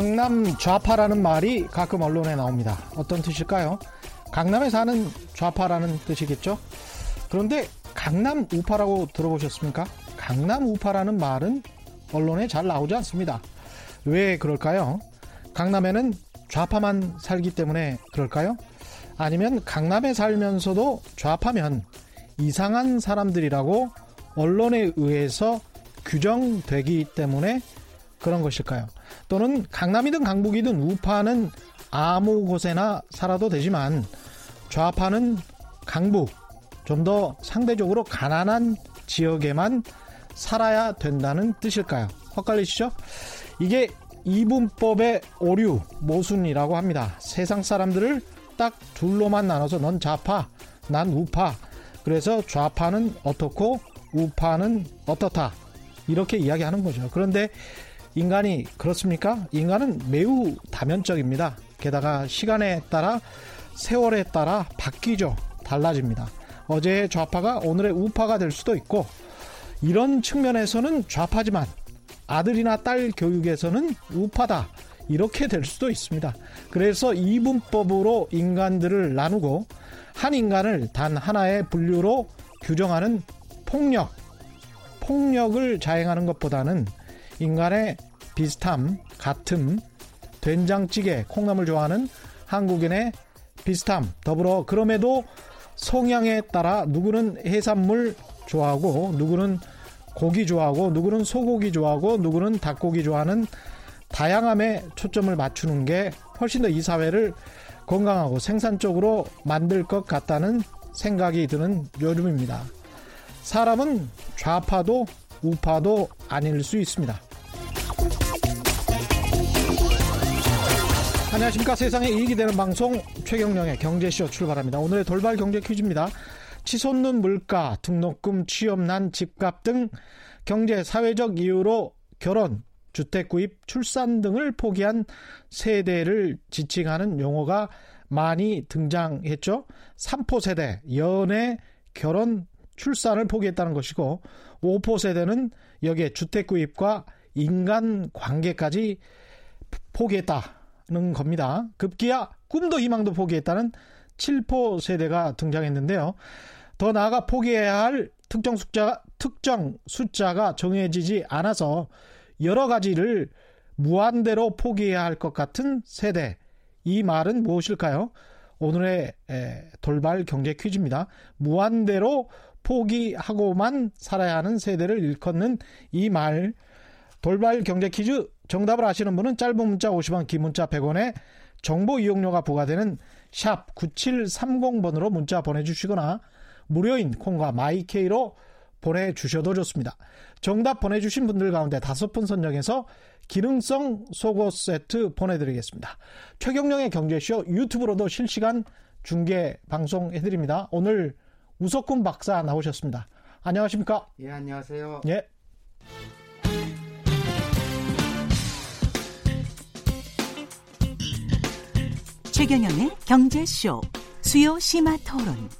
강남 좌파라는 말이 가끔 언론에 나옵니다. 어떤 뜻일까요? 강남에 사는 좌파라는 뜻이겠죠? 그런데 강남 우파라고 들어보셨습니까? 강남 우파라는 말은 언론에 잘 나오지 않습니다. 왜 그럴까요? 강남에는 좌파만 살기 때문에 그럴까요? 아니면 강남에 살면서도 좌파면 이상한 사람들이라고 언론에 의해서 규정되기 때문에 그런 것일까요? 또는 강남이든 강북이든 우파는 아무 곳에나 살아도 되지만 좌파는 강북, 좀 더 상대적으로 가난한 지역에만 살아야 된다는 뜻일까요? 헛갈리시죠? 이게 이분법의 오류, 모순이라고 합니다. 세상 사람들을 딱 둘로만 나눠서 넌 좌파, 난 우파. 그래서 좌파는 어떻고 우파는 어떻다. 이렇게 이야기하는 거죠. 그런데 인간이 그렇습니까? 인간은 매우 다면적입니다. 게다가 시간에 따라 세월에 따라 바뀌죠. 달라집니다. 어제의 좌파가 오늘의 우파가 될 수도 있고 이런 측면에서는 좌파지만 아들이나 딸 교육에서는 우파다. 이렇게 될 수도 있습니다. 그래서 이분법으로 인간들을 나누고 한 인간을 단 하나의 분류로 규정하는 폭력, 폭력을 자행하는 것보다는 인간의 비슷함, 같음, 된장찌개, 콩나물 좋아하는 한국인의 비슷함, 더불어 그럼에도 성향에 따라 누구는 해산물 좋아하고 누구는 고기 좋아하고 누구는 소고기 좋아하고 누구는 닭고기 좋아하는 다양함에 초점을 맞추는 게 훨씬 더 이 사회를 건강하고 생산적으로 만들 것 같다는 생각이 드는 요즘입니다. 사람은 좌파도 우파도 아닐 수 있습니다. 안녕하십니까 세상에 이익이 되는 방송 최경령의 경제쇼 출발합니다. 오늘의 돌발 경제 퀴즈입니다. 치솟는 물가, 등록금, 취업난, 집값 등 경제 사회적 이유로 결혼, 주택 구입, 출산 등을 포기한 세대를 지칭하는 용어가 많이 등장했죠. 3포 세대, 연애, 결혼, 출산을 포기했다는 것이고 5포 세대는 여기에 주택 구입과 인간 관계까지 포기했다 는 겁니다. 급기야 꿈도 희망도 포기했다는 7포 세대가 등장했는데요. 더 나아가 포기해야 할 특정 숫자 특정 숫자가 정해지지 않아서 여러 가지를 무한대로 포기해야 할 것 같은 세대. 이 말은 무엇일까요? 오늘의 돌발 경제 퀴즈입니다. 무한대로 포기하고만 살아야 하는 세대를 일컫는 이 말. 돌발 경제 퀴즈 정답을 아시는 분은 짧은 문자 50원, 긴 문자 100원에 정보 이용료가 부과되는 샵 9730번으로 문자 보내주시거나 무료인 콩과 마이케이로 보내주셔도 좋습니다. 정답 보내주신 분들 가운데 다섯 분 선정해서 기능성 속옷 세트 보내드리겠습니다. 최경령의 경제쇼 유튜브로도 실시간 중계 방송해드립니다. 오늘 우석군 박사 나오셨습니다. 안녕하십니까? 예, 안녕하세요. 예. 최경영의 경제쇼 수요 심화 토론.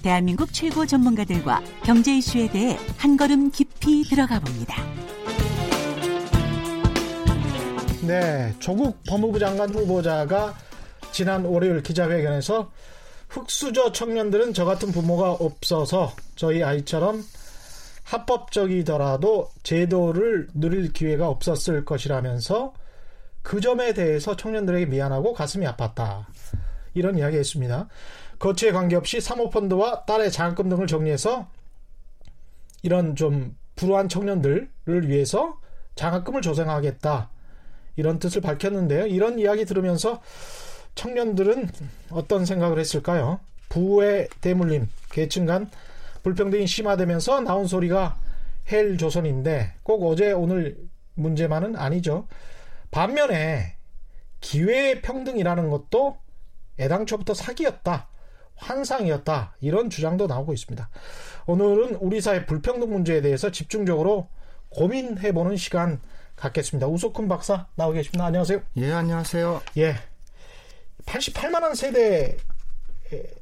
대한민국 최고 전문가들과 경제 이슈에 대해 한 걸음 깊이 들어가 봅니다. 네, 조국 법무부 장관 후보자가 지난 월요일 기자회견에서 흑수저 청년들은 저 같은 부모가 없어서 저희 아이처럼 합법적이더라도 제도를 누릴 기회가 없었을 것이라면서 그 점에 대해서 청년들에게 미안하고 가슴이 아팠다. 이런 이야기 했습니다. 거치에 관계없이 사모펀드와 딸의 장학금 등을 정리해서 이런 좀 불우한 청년들을 위해서 장학금을 조성하겠다. 이런 뜻을 밝혔는데요. 이런 이야기 들으면서 청년들은 어떤 생각을 했을까요? 부의 대물림, 계층 간 불평등이 심화되면서 나온 소리가 헬 조선인데 꼭 어제 오늘 문제만은 아니죠. 반면에 기회 평등이라는 것도 애당초부터 사기였다. 환상이었다. 이런 주장도 나오고 있습니다. 오늘은 우리 사회 불평등 문제에 대해서 집중적으로 고민해보는 시간 갖겠습니다. 우석훈 박사 나오 계십니다. 안녕하세요. 예, 안녕하세요. 예. 88만원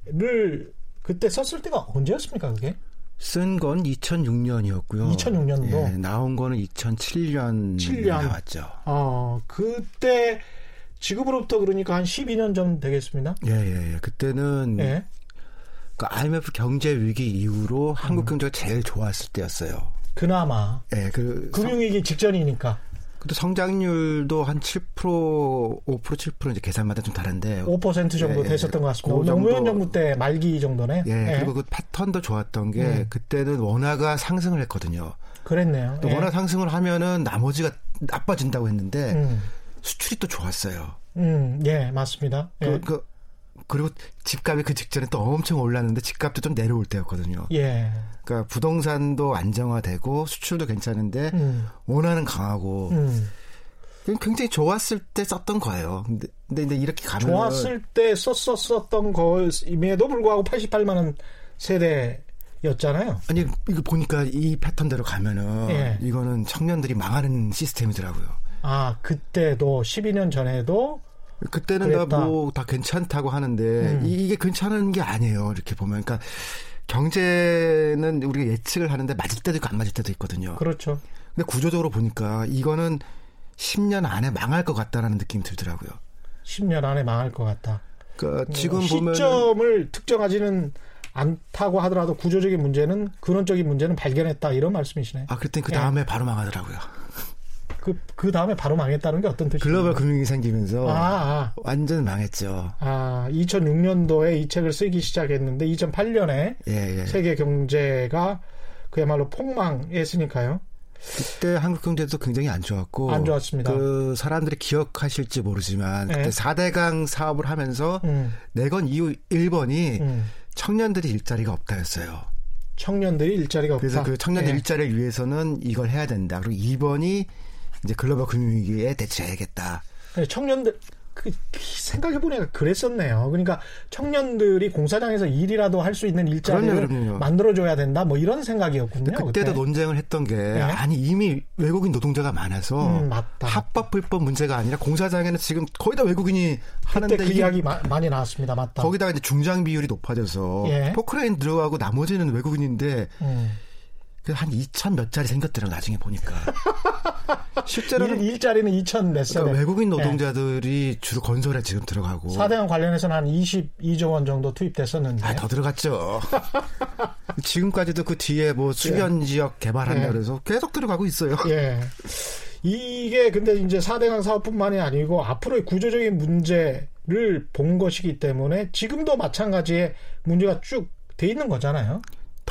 세대를 그때 썼을 때가 언제였습니까, 그게? 쓴 건 2006년이었고요. 2006년도 예, 나온 거는 2007년 7년. 나왔죠. 어, 그때 지금으로부터 그러니까 한 12년 전 되겠습니다. 예, 예, 예. 그때는 예. 그 IMF 경제 위기 이후로 음. 한국 경제가 제일 좋았을 때였어요. 그나마 예, 그 금융위기 직전이니까 그때 성장률도 한 7% 5% 7% 이제 계산마다 좀 다른데 5% 정도 예, 예. 됐었던 것 같습니다. 그 정도- 노무현 정부 때 말기 정도네. 예, 그리고 그 패턴도 좋았던 게 음. 그때는 원화가 상승을 했거든요. 그랬네요. 또 예. 원화 상승을 하면은 나머지가 나빠진다고 했는데 음, 수출이 또 좋았어요. 음, 예, 맞습니다. 예. 그, 그 그리고 집값이 그 직전에 또 엄청 올랐는데 집값도 좀 내려올 때였거든요. 예. 그러니까 부동산도 안정화되고 수출도 괜찮은데 음, 원화는 강하고 음. 굉장히 좋았을 때 썼던 거예요. 근데 근데, 근데 이렇게 가면 좋았을 때 썼었었던 거임에도 불구하고 88만 원 세대 였잖아요. 아니 이거 보니까 이 패턴대로 가면은 예. 이거는 청년들이 망하는 시스템이더라고요. 아, 그때도 12년 전에도 그때는 그랬다. 다뭐다 괜찮다고 하는데 음. 이- 이게 괜찮은 게 아니에요. 이렇게 보면 그러니까 경제는 우리가 예측을 하는데 맞을 때도 있고 안 맞을 때도 있거든요. 그렇죠. 근데 구조적으로 보니까 이거는 10년 안에 망할 것 같다라는 느낌이 들더라고요. 10년 안에 망할 것 같다. 그러니까 지금 보면 어, 시점을 특정하지는 않다고 하더라도 구조적인 문제는 근원적인 문제는 발견했다 이런 말씀이시네. 아 그랬더니 그 예. 다음에 바로 망하더라고요. 그, 그 다음에 바로 망했다는 게 어떤 뜻이에요? 글로벌 금융이 생기면서 아, 아, 완전 망했죠. 아, 2006년도에 이 책을 쓰기 시작했는데 2008년에 예, 예. 세계 경제가 그야말로 폭망했으니까요. 그때 한국 경제도 굉장히 안 좋았고 안 좋았습니다. 그 사람들이 기억하실지 모르지만 네. 그때 4대강 사업을 하면서 음, 내건 이후 1번이 음. 청년들이 일자리가 없다였어요. 청년들이 일자리가 없다. 그래서 그 청년들 예. 일자리를 위해서는 이걸 해야 된다. 그리고 2번이 이제 글로벌 금융위기에 대처해야겠다. 네, 청년들 그 생각해 보니까 그랬었네요. 그러니까 청년들이 공사장에서 일이라도 할 수 있는 일자리를 그럼요, 그럼요. 만들어줘야 된다. 뭐 이런 생각이었군요. 그때도 그때. 논쟁을 했던 게 아니 이미 외국인 노동자가 많아서 음. 합법 불법 문제가 아니라 공사장에는 지금 거의 다 외국인이 하는데 그 이야기 마- 많이 나왔습니다. 맞다. 거기다가 이제 중장 비율이 높아져서 예. 포크레인 들어가고 나머지는 외국인인데 음. 그한 2천 몇 자리 생겼더라고 나중에 보니까 실제로는 일, 일자리는 2천 몇 세대. 그러니까 외국인 노동자들이 주로 건설에 지금 들어가고 4대강 관련해서는 한 22조 원 정도 투입됐었는데. 아, 더 들어갔죠. 지금까지도 그 뒤에 뭐 수변 지역 개발한다 예. 그래서 계속 들어가고 있어요. 예. 이게 근데 이제 4대강 사업뿐만이 아니고 앞으로의 구조적인 문제를 본 것이기 때문에 지금도 마찬가지의 문제가 쭉 돼 있는 거잖아요.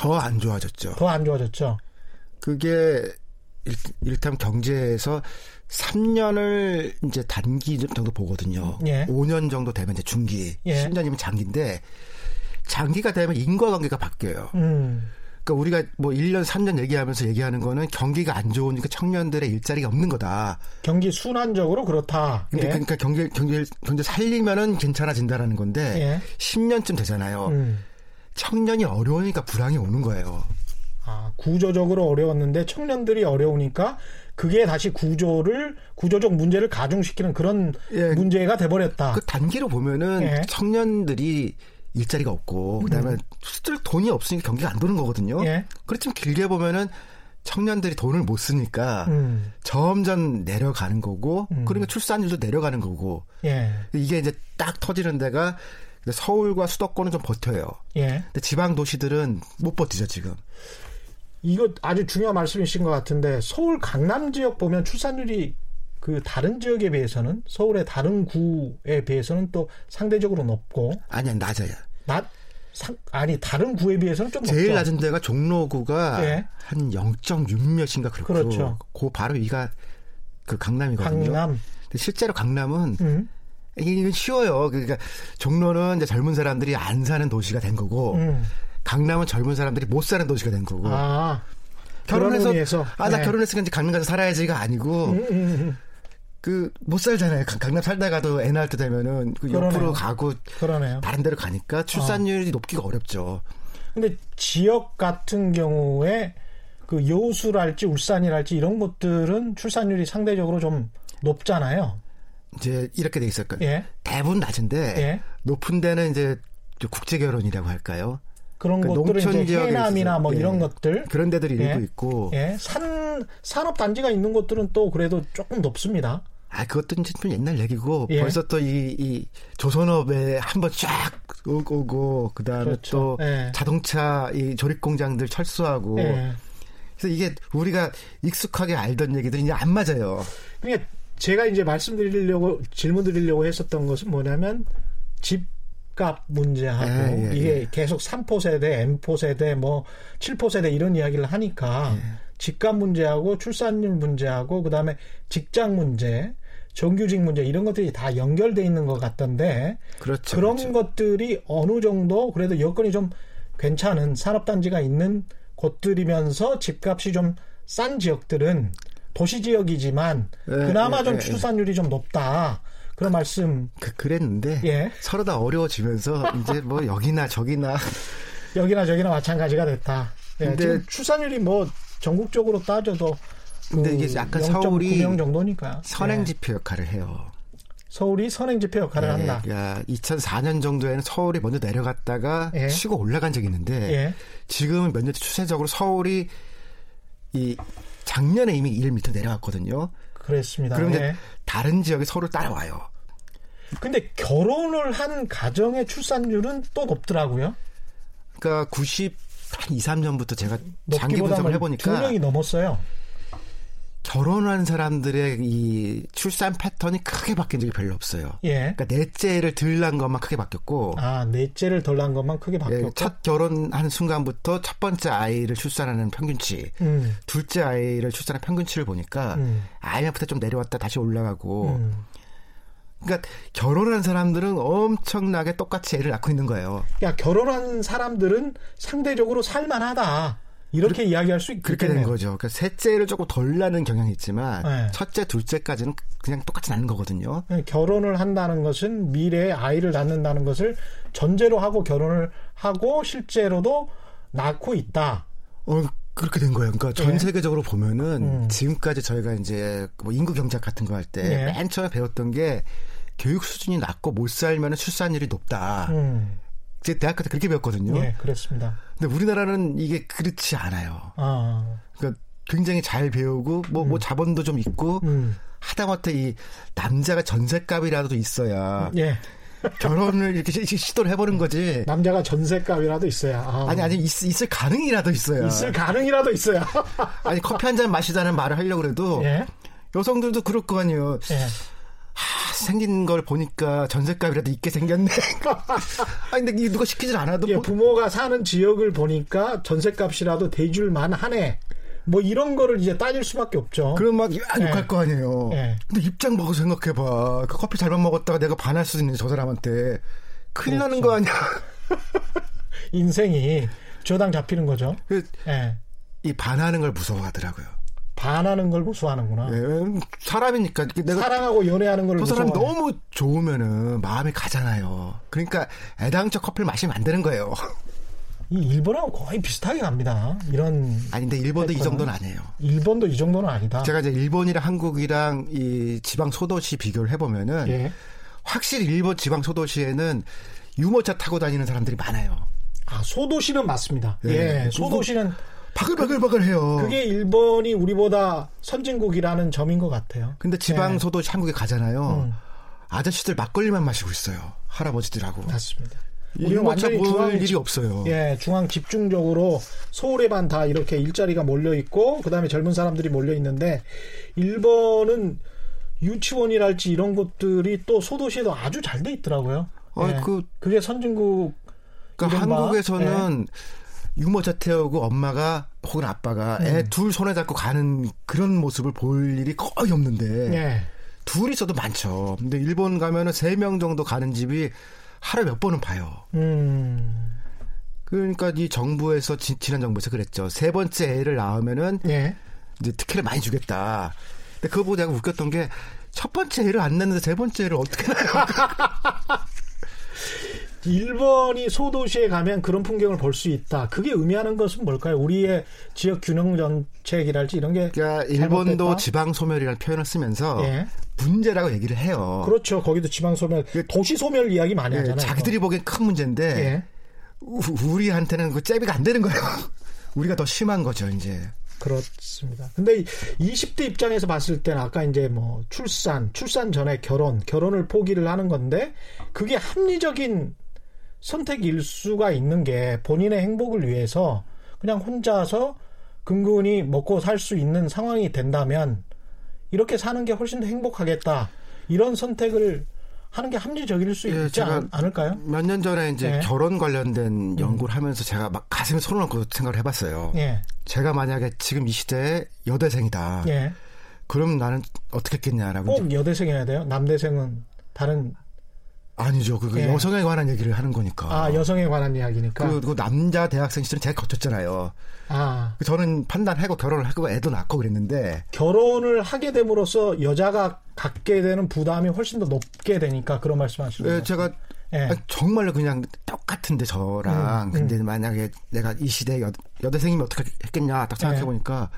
더 안 좋아졌죠. 더 안 좋아졌죠. 그게 일, 일단 경제에서 3년을 이제 단기 정도 보거든요. 예. 5년 정도 되면 이제 중기, 예. 10년이면 장기인데 장기가 되면 인과관계가 바뀌어요. 음. 그러니까 우리가 뭐 1년, 3년 얘기하면서 얘기하는 거는 경기가 안 좋으니까 청년들의 일자리가 없는 거다. 경기 순환적으로 그렇다. 근데 예. 그러니까 경제 경제 경제 살리면은 괜찮아진다라는 건데 예. 10년쯤 되잖아요. 음. 청년이 어려우니까 불황이 오는 거예요. 아, 구조적으로 어려웠는데 청년들이 어려우니까 그게 다시 구조를 구조적 문제를 가중시키는 그런 예. 문제가 돼버렸다. 그 단기로 보면은 예. 청년들이 일자리가 없고 그다음에 쓸 돈이 없으니까 경기가 안 도는 거거든요. 음. 예. 그렇지만 길게 보면은 청년들이 돈을 못 쓰니까 음. 점점 내려가는 거고 음. 그러니까 출산율도 내려가는 거고 예. 이게 이제 딱 터지는 데가 서울과 수도권은 좀 버텨요. 예. 근데 지방 도시들은 못 버티죠 지금. 이거 아주 중요한 말씀이신 것 같은데 서울 강남 지역 보면 출산율이 그 다른 지역에 비해서는 서울의 다른 구에 비해서는 또 상대적으로 높고 아니야 낮아요. 낮 상, 아니 다른 구에 비해서는 좀 제일 높죠. 낮은 데가 종로구가 예. 한 0.6 몇인가 그렇고 그렇죠. 그 바로 위가 그 강남이거든요. 강남. 근데 실제로 강남은 음. 이게 이건 쉬워요. 그러니까 종로는 이제 젊은 사람들이 안 사는 도시가 된 거고 음. 강남은 젊은 사람들이 못 사는 도시가 된 거고 아. 결혼해서 의미에서. 아나 네. 결혼했으니까 이제 강남 가서 살아야지가 아니고 음, 음, 음. 그못 살잖아요. 강- 강남 살다가도 애 낳을 때 되면은 그 그러네요. 옆으로 가고 그러네요. 다른 데로 가니까 출산율이 높기가 어렵죠. 근데 지역 같은 경우에 그 여수랄지 울산이랄지 이런 곳들은 출산율이 상대적으로 좀 높잖아요. 이제 이렇게 돼 있을 거예요. 예. 대부분 낮은데 예. 높은 데는 이제 국제 결혼이라고 할까요? 그런 그러니까 것들은 농촌 이제 해남이나 뭐 예. 이런 것들 그런 데들이 예. 일부 있고 예, 산 산업 단지가 있는 곳들은 또 그래도 조금 높습니다. 아, 그것도 이제 좀 옛날 얘기고 예. 벌써 또 이 이 조선업에 한번 쫙 오고 그다음에 그렇죠. 또 예. 자동차 이 조립 공장들 철수하고 예. 그래서 이게 우리가 익숙하게 알던 얘기들이 이제 안 맞아요. 그러니까 제가 이제 말씀드리려고 질문 드리려고 했었던 것은 뭐냐면 집값 문제하고 예, 예, 이게 예. 계속 3포 세대, M포 세대, 뭐 7포 세대 이런 이야기를 하니까 예. 집값 문제하고 출산율 문제하고 그다음에 직장 문제, 정규직 문제 이런 것들이 다 연결돼 있는 것 같던데 그렇죠. 그런 그렇죠. 것들이 어느 정도 그래도 여건이 좀 괜찮은 산업단지가 있는 곳들이면서 집값이 좀 싼 지역들은 도시 지역이지만 예, 그나마 예, 좀 예, 출산율이 좀 높다. 그런 말씀 그, 그랬는데 예. 서로 다 어려워지면서 이제 뭐 여기나 저기나 여기나 저기나 마찬가지가 됐다. 예, 근데- 지금 출산율이 뭐 전국적으로 따져도 근데 그 이게 약간 0.9 서울이 명 정도니까 선행 지표 역할을 해요. 서울이 선행지표 역할을 예, 한다. 야, 2004년 정도에는 서울이 먼저 내려갔다가 예. 치고 올라간 적이 있는데 예. 지금은 몇 년째 추세적으로 서울이 이 작년에 이미 1m 내려갔거든요. 그랬습니다. 그럼 예. 다른 지역이 서로 따라와요. 근데 결혼을 한 가정의 출산율은 또 높더라고요. 그러니까 90, 한 2, 3년부터 제가 장기 분석을 두 해보니까 명이 넘었어요. 결혼한 사람들의 이 출산 패턴이 크게 바뀐 적이 별로 없어요. 예. 그러니까 넷째를 덜난 것만 크게 바뀌었고 아, 넷째를 덜난 것만 크게 예, 바뀌었고. 첫 결혼하는 순간부터 첫 번째 아이를 출산하는 평균치, 음. 둘째 아이를 출산하는 평균치를 보니까 음. IMF부터 좀 내려왔다 다시 올라가고 음. 그러니까 결혼한 사람들은 엄청나게 똑같이 애를 낳고 있는 거예요. 야, 결혼한 사람들은 상대적으로 살만하다. 이렇게 이야기할 수 그렇게 있겠네요. 된 거죠. 그러니까 셋째를 조금 덜 낳는 경향이 있지만 네. 첫째, 둘째까지는 그냥 똑같이 낳는 거거든요. 결혼을 한다는 것은 미래에 아이를 낳는다는 것을 전제로 하고 결혼을 하고 실제로도 낳고 있다. 어, 그렇게 된 거예요. 그러니까 전 예. 세계적으로 보면은 음. 지금까지 저희가 이제 뭐 인구 경제학 같은 거 할때 예. 맨 처음에 배웠던 게 교육 수준이 낮고 못 살면 출산율이 높다. 음. 제 대학교 때 그렇게 배웠거든요. 예, 그렇습니다. 근데 우리나라는 이게 그렇지 않아요. 아, 그러니까 굉장히 잘 배우고 뭐, 뭐 자본도 좀 있고 음. 하다못해 이 남자가 전셋값이라도 있어야 예. 결혼을 이렇게 시- 시도를 해보는 거지. 남자가 전세값이라도 있어야. 아, 아니 아니 있, 있을 가능이라도 있어야. 있을 가능이라도 있어야. 아니 커피 한 잔 마시자는 말을 하려고 그래도 예. 여성들도 그럴 거 아니에요. 예. 아, 생긴 걸 보니까 전셋값이라도 있게 생겼네. 아니 근데 누가 시키질 않아도 이게 뭐- 부모가 사는 지역을 보니까 전세값이라도 대줄만 하네. 뭐 이런 거를 이제 따질 수밖에 없죠. 그럼 막 야, 예. 욕할 거 아니에요. 예. 근데 입장 먹어 생각해봐. 그 커피 잘못 먹었다가 내가 반할 수도 있는 저 사람한테 큰일 나는 그렇죠. 거 아니야. 인생이 저당 잡히는 거죠. 그, 예. 이 반하는 걸 무서워하더라고요. 반하는 걸 무서워하는구나. 예, 사람이니까 내가 사랑하고 연애하는 걸저 사람이. 너무 좋으면은 마음이 가잖아요. 그러니까 애당초 커피를 마시면 안 되는 거예요. 이 일본하고 거의 비슷하게 갑니다. 이런 아니 근데 일본도 이? 정도는 아니에요. 일본도 이 정도는 아니다. 제가 이제 일본이랑 한국이랑 이 지방 소도시 비교를 해 보면은 예. 확실히 일본 지방 소도시에는 유모차 타고 다니는 사람들이 많아요. 아 소도시는 맞습니다. 예. 예. 소도시는 바글바글바글해요. 그게 일본이 우리보다 선진국이라는 점인 것 같아요. 근데 지방 예. 소도시 한국에 가잖아요. 음. 아저씨들 막걸리만 마시고 있어요. 할아버지들하고. 맞습니다. 이 우리는 완전히 볼 중앙 일이 집- 없어요. 예, 중앙 집중적으로 서울에만 다 이렇게 일자리가 몰려 있고 그다음에 젊은 사람들이 몰려 있는데 일본은 유치원이랄지 이런 것들이 또 소도시에도 아주 잘 돼 있더라고요. 아니, 예. 그- 그게 선진국 그러니까 한국에서는 유모차 태우고 엄마가 혹은 아빠가 음. 애둘 손에 잡고 가는 그런 모습을 볼 일이 거의 없는데 예. 둘이 있어도 많죠. 근데 일본 가면은 세 명 정도 가는 집이 하루에 몇 번은 봐요. 음. 그러니까 이 정부에서 지, 난 정부에서 그랬죠. 세 번째 애를 낳으면은 예. 이제 특혜를 많이 주겠다. 근데 그거 보고 내가 웃겼던 게 첫 번째 애를 안 낳는데 세 번째 애를 어떻게 낳아요? 일본이 소도시에 가면 그런 풍경을 볼 수 있다. 그게 의미하는 것은 뭘까요? 우리의 지역 균형 정책이랄지 이런 게 그러니까 일본도 잘못됐다? 지방 소멸이라는 표현을 쓰면서 예. 문제라고 얘기를 해요. 그렇죠. 거기도 지방 소멸, 도시 소멸 이야기 많이 예, 하잖아요. 자기들이 보기엔 큰 문제인데 예. 우- 우리한테는 그 잽이가 안 되는 거예요. 우리가 더 심한 거죠, 이제. 그렇습니다. 근데 이 20대 입장에서 봤을 때는 아까 이제 뭐 출산, 출산 전에 결혼, 결혼을 포기를 하는 건데 그게 합리적인 선택일 수가 있는 게 본인의 행복을 위해서 그냥 혼자서 근근히 먹고 살 수 있는 상황이 된다면 이렇게 사는 게 훨씬 더 행복하겠다. 이런 선택을 하는 게 합리적일 수 예, 있지 않, 않을까요? 몇 년 전에 이제 네. 결혼 관련된 연구를 하면서 제가 막 가슴에 손을 얹고 생각을 해봤어요. 예, 제가 만약에 지금 이 시대에 여대생이다. 예. 그럼 나는 어떻게 했겠냐라고. 꼭 여대생이어야 돼요. 남대생은 다른 아니죠. 그 예. 여성에 관한 얘기를 하는 거니까. 아 여성에 관한 이야기니까. 그, 그 남자 대학생 시절은 제가 거쳤잖아요. 아 저는 판단하고 결혼을 하고 애도 낳고 그랬는데 결혼을 하게 됨으로써 여자가 갖게 되는 부담이 훨씬 더 높게 되니까 그런 말씀 하시는 예, 거예요. 제가 예. 아, 정말로 그냥 똑같은데 저랑 음, 근데 만약에 내가 이 시대에 여, 여대생이면 어떻게 했겠냐 딱 생각해 네. 보니까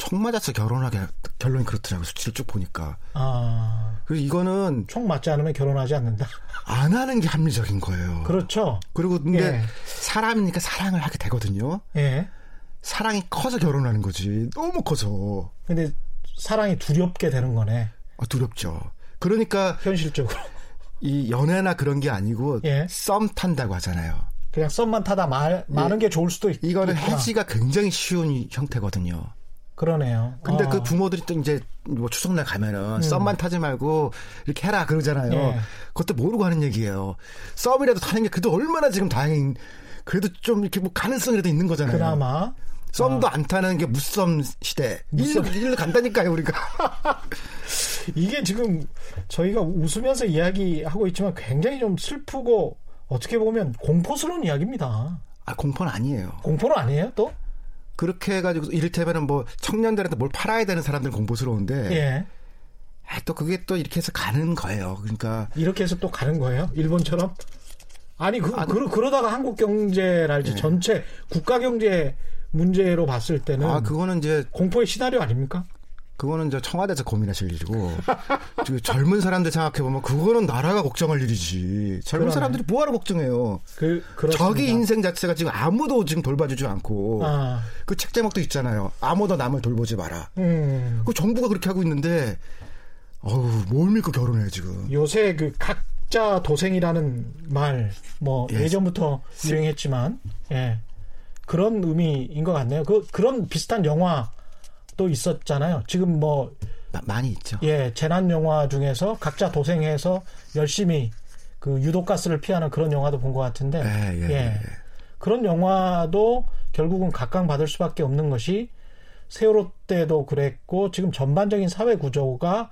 총 맞아서 결혼하게 결론이 그렇더라고요 수치를 쭉 보니까 아, 그리고 이거는 총 맞지 않으면 결혼하지 않는다. 안 하는 게 합리적인 거예요 그렇죠. 그리고 근데 예. 사람이니까 사랑을 하게 되거든요 예. 사랑이 커서 결혼하는 거지 너무 커서 근데 사랑이 두렵게 되는 거네. 아, 두렵죠 그러니까 현실적으로. 이 연애나 그런 게 아니고 예. 썸 탄다고 하잖아요 그냥 썸만 타다 말, 마는 게 좋을 수도 있, 이거는. 해지가 굉장히 쉬운 형태거든요 그러네요. 근데 아. 그 부모들이 또 이제 뭐 추석날 가면은 썸만 타지 말고 이렇게 해라 그러잖아요. 예. 그것도 모르고 하는 얘기예요. 썸이라도 타는 게 그래도 얼마나 지금 다행인 그래도 좀 이렇게 뭐 가능성이라도 있는 거잖아요. 그나마 썸도 안 타는 게 무썸 시대. 무썸. 일로, 일로 간다니까요, 우리가. 이게 지금 저희가 웃으면서 이야기하고 있지만 굉장히 좀 슬프고 어떻게 보면 공포스러운 이야기입니다. 아, 공포는 아니에요. 공포는 아니에요, 또? 그렇게 해가지고 이를테면은 뭐 청년들한테 뭘 팔아야 되는 사람들은 공포스러운데 예. 아, 또 그게 또 이렇게 해서 가는 거예요. 그러니까 이렇게 해서 또 가는 거예요? 일본처럼? 아니, 그, 아니. 그, 그러다가 한국 경제랄지 예. 전체 국가 경제 문제로 봤을 때는 아 그거는 이제 공포의 시나리오 아닙니까? 그거는 이제 청와대에서 고민하실 일이고 그 젊은 사람들 생각해 보면 그거는 나라가 걱정할 일이지. 젊은 그러네. 사람들이 뭐하러 걱정해요. 그, 그렇습니다. 자기 인생 자체가 지금 아무도 지금 돌봐주지 않고 아, 그책 제목도 있잖아요. 아무도 남을 돌보지 마라. 음. 그 정부가 그렇게 하고 있는데 어우 뭘 믿고 결혼해 지금. 요새 그 각자 도생이라는 말, 뭐, 예. 예전부터 유행했지만, 예. 그런 의미인 것 같네요. 그, 그런 비슷한 영화 도 있었잖아요. 지금 뭐, 마- 많이 있죠. 예, 재난 영화 중에서 각자 도생해서 열심히 그 유독가스를 피하는 그런 영화도 본 것 같은데, 예, 예, 예. 그런 영화도 결국은 각광받을 수밖에 없는 것이 세월호 때도 그랬고 지금 전반적인 사회 구조가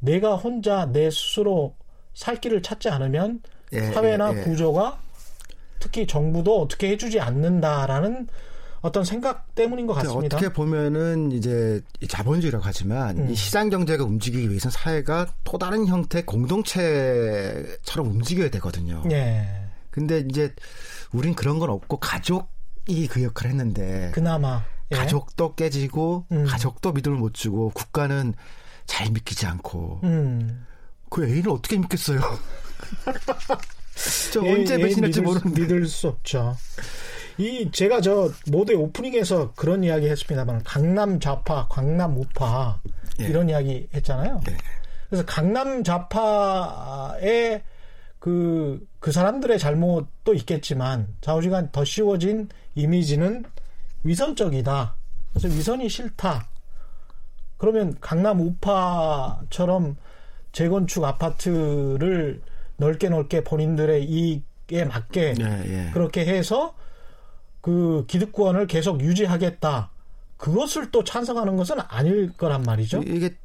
내가 혼자 내 스스로 살 길을 찾지 않으면 예, 사회나 예, 예. 구조가 특히 정부도 어떻게 해주지 않는다라는 어떤 생각 때문인 것 같습니다. 어떻게 보면은 이제 이 자본주의라고 하지만 음. 이 시장 경제가 움직이기 위해서는 사회가 또 다른 형태 의 공동체처럼 움직여야 되거든요. 예, 근데 이제 우린 그런 건 없고 가족이 그 역할을 했는데 그나마 예. 가족도 깨지고 음. 가족도 믿음을 못 주고 국가는 잘 믿기지 않고 음. 그 애인을 어떻게 믿겠어요? 저 예, 언제 예, 배신할지 모르는데 믿을 수 없죠. 이 제가 저 모두의 오프닝에서 그런 이야기 했습니다만 강남 좌파, 강남 우파 예. 이런 이야기 했잖아요. 네. 그래서 강남 좌파의 그, 그 사람들의 잘못도 있겠지만 좌우지간 더 씌워진 이미지는 위선적이다. 그래서 위선이 싫다. 그러면 강남 우파처럼 재건축 아파트를 넓게 넓게 본인들의 이익에 맞게 예, 예. 그렇게 해서 그 기득권을 계속 유지하겠다. 그것을 또 찬성하는 것은 아닐 거란 말이죠. 이게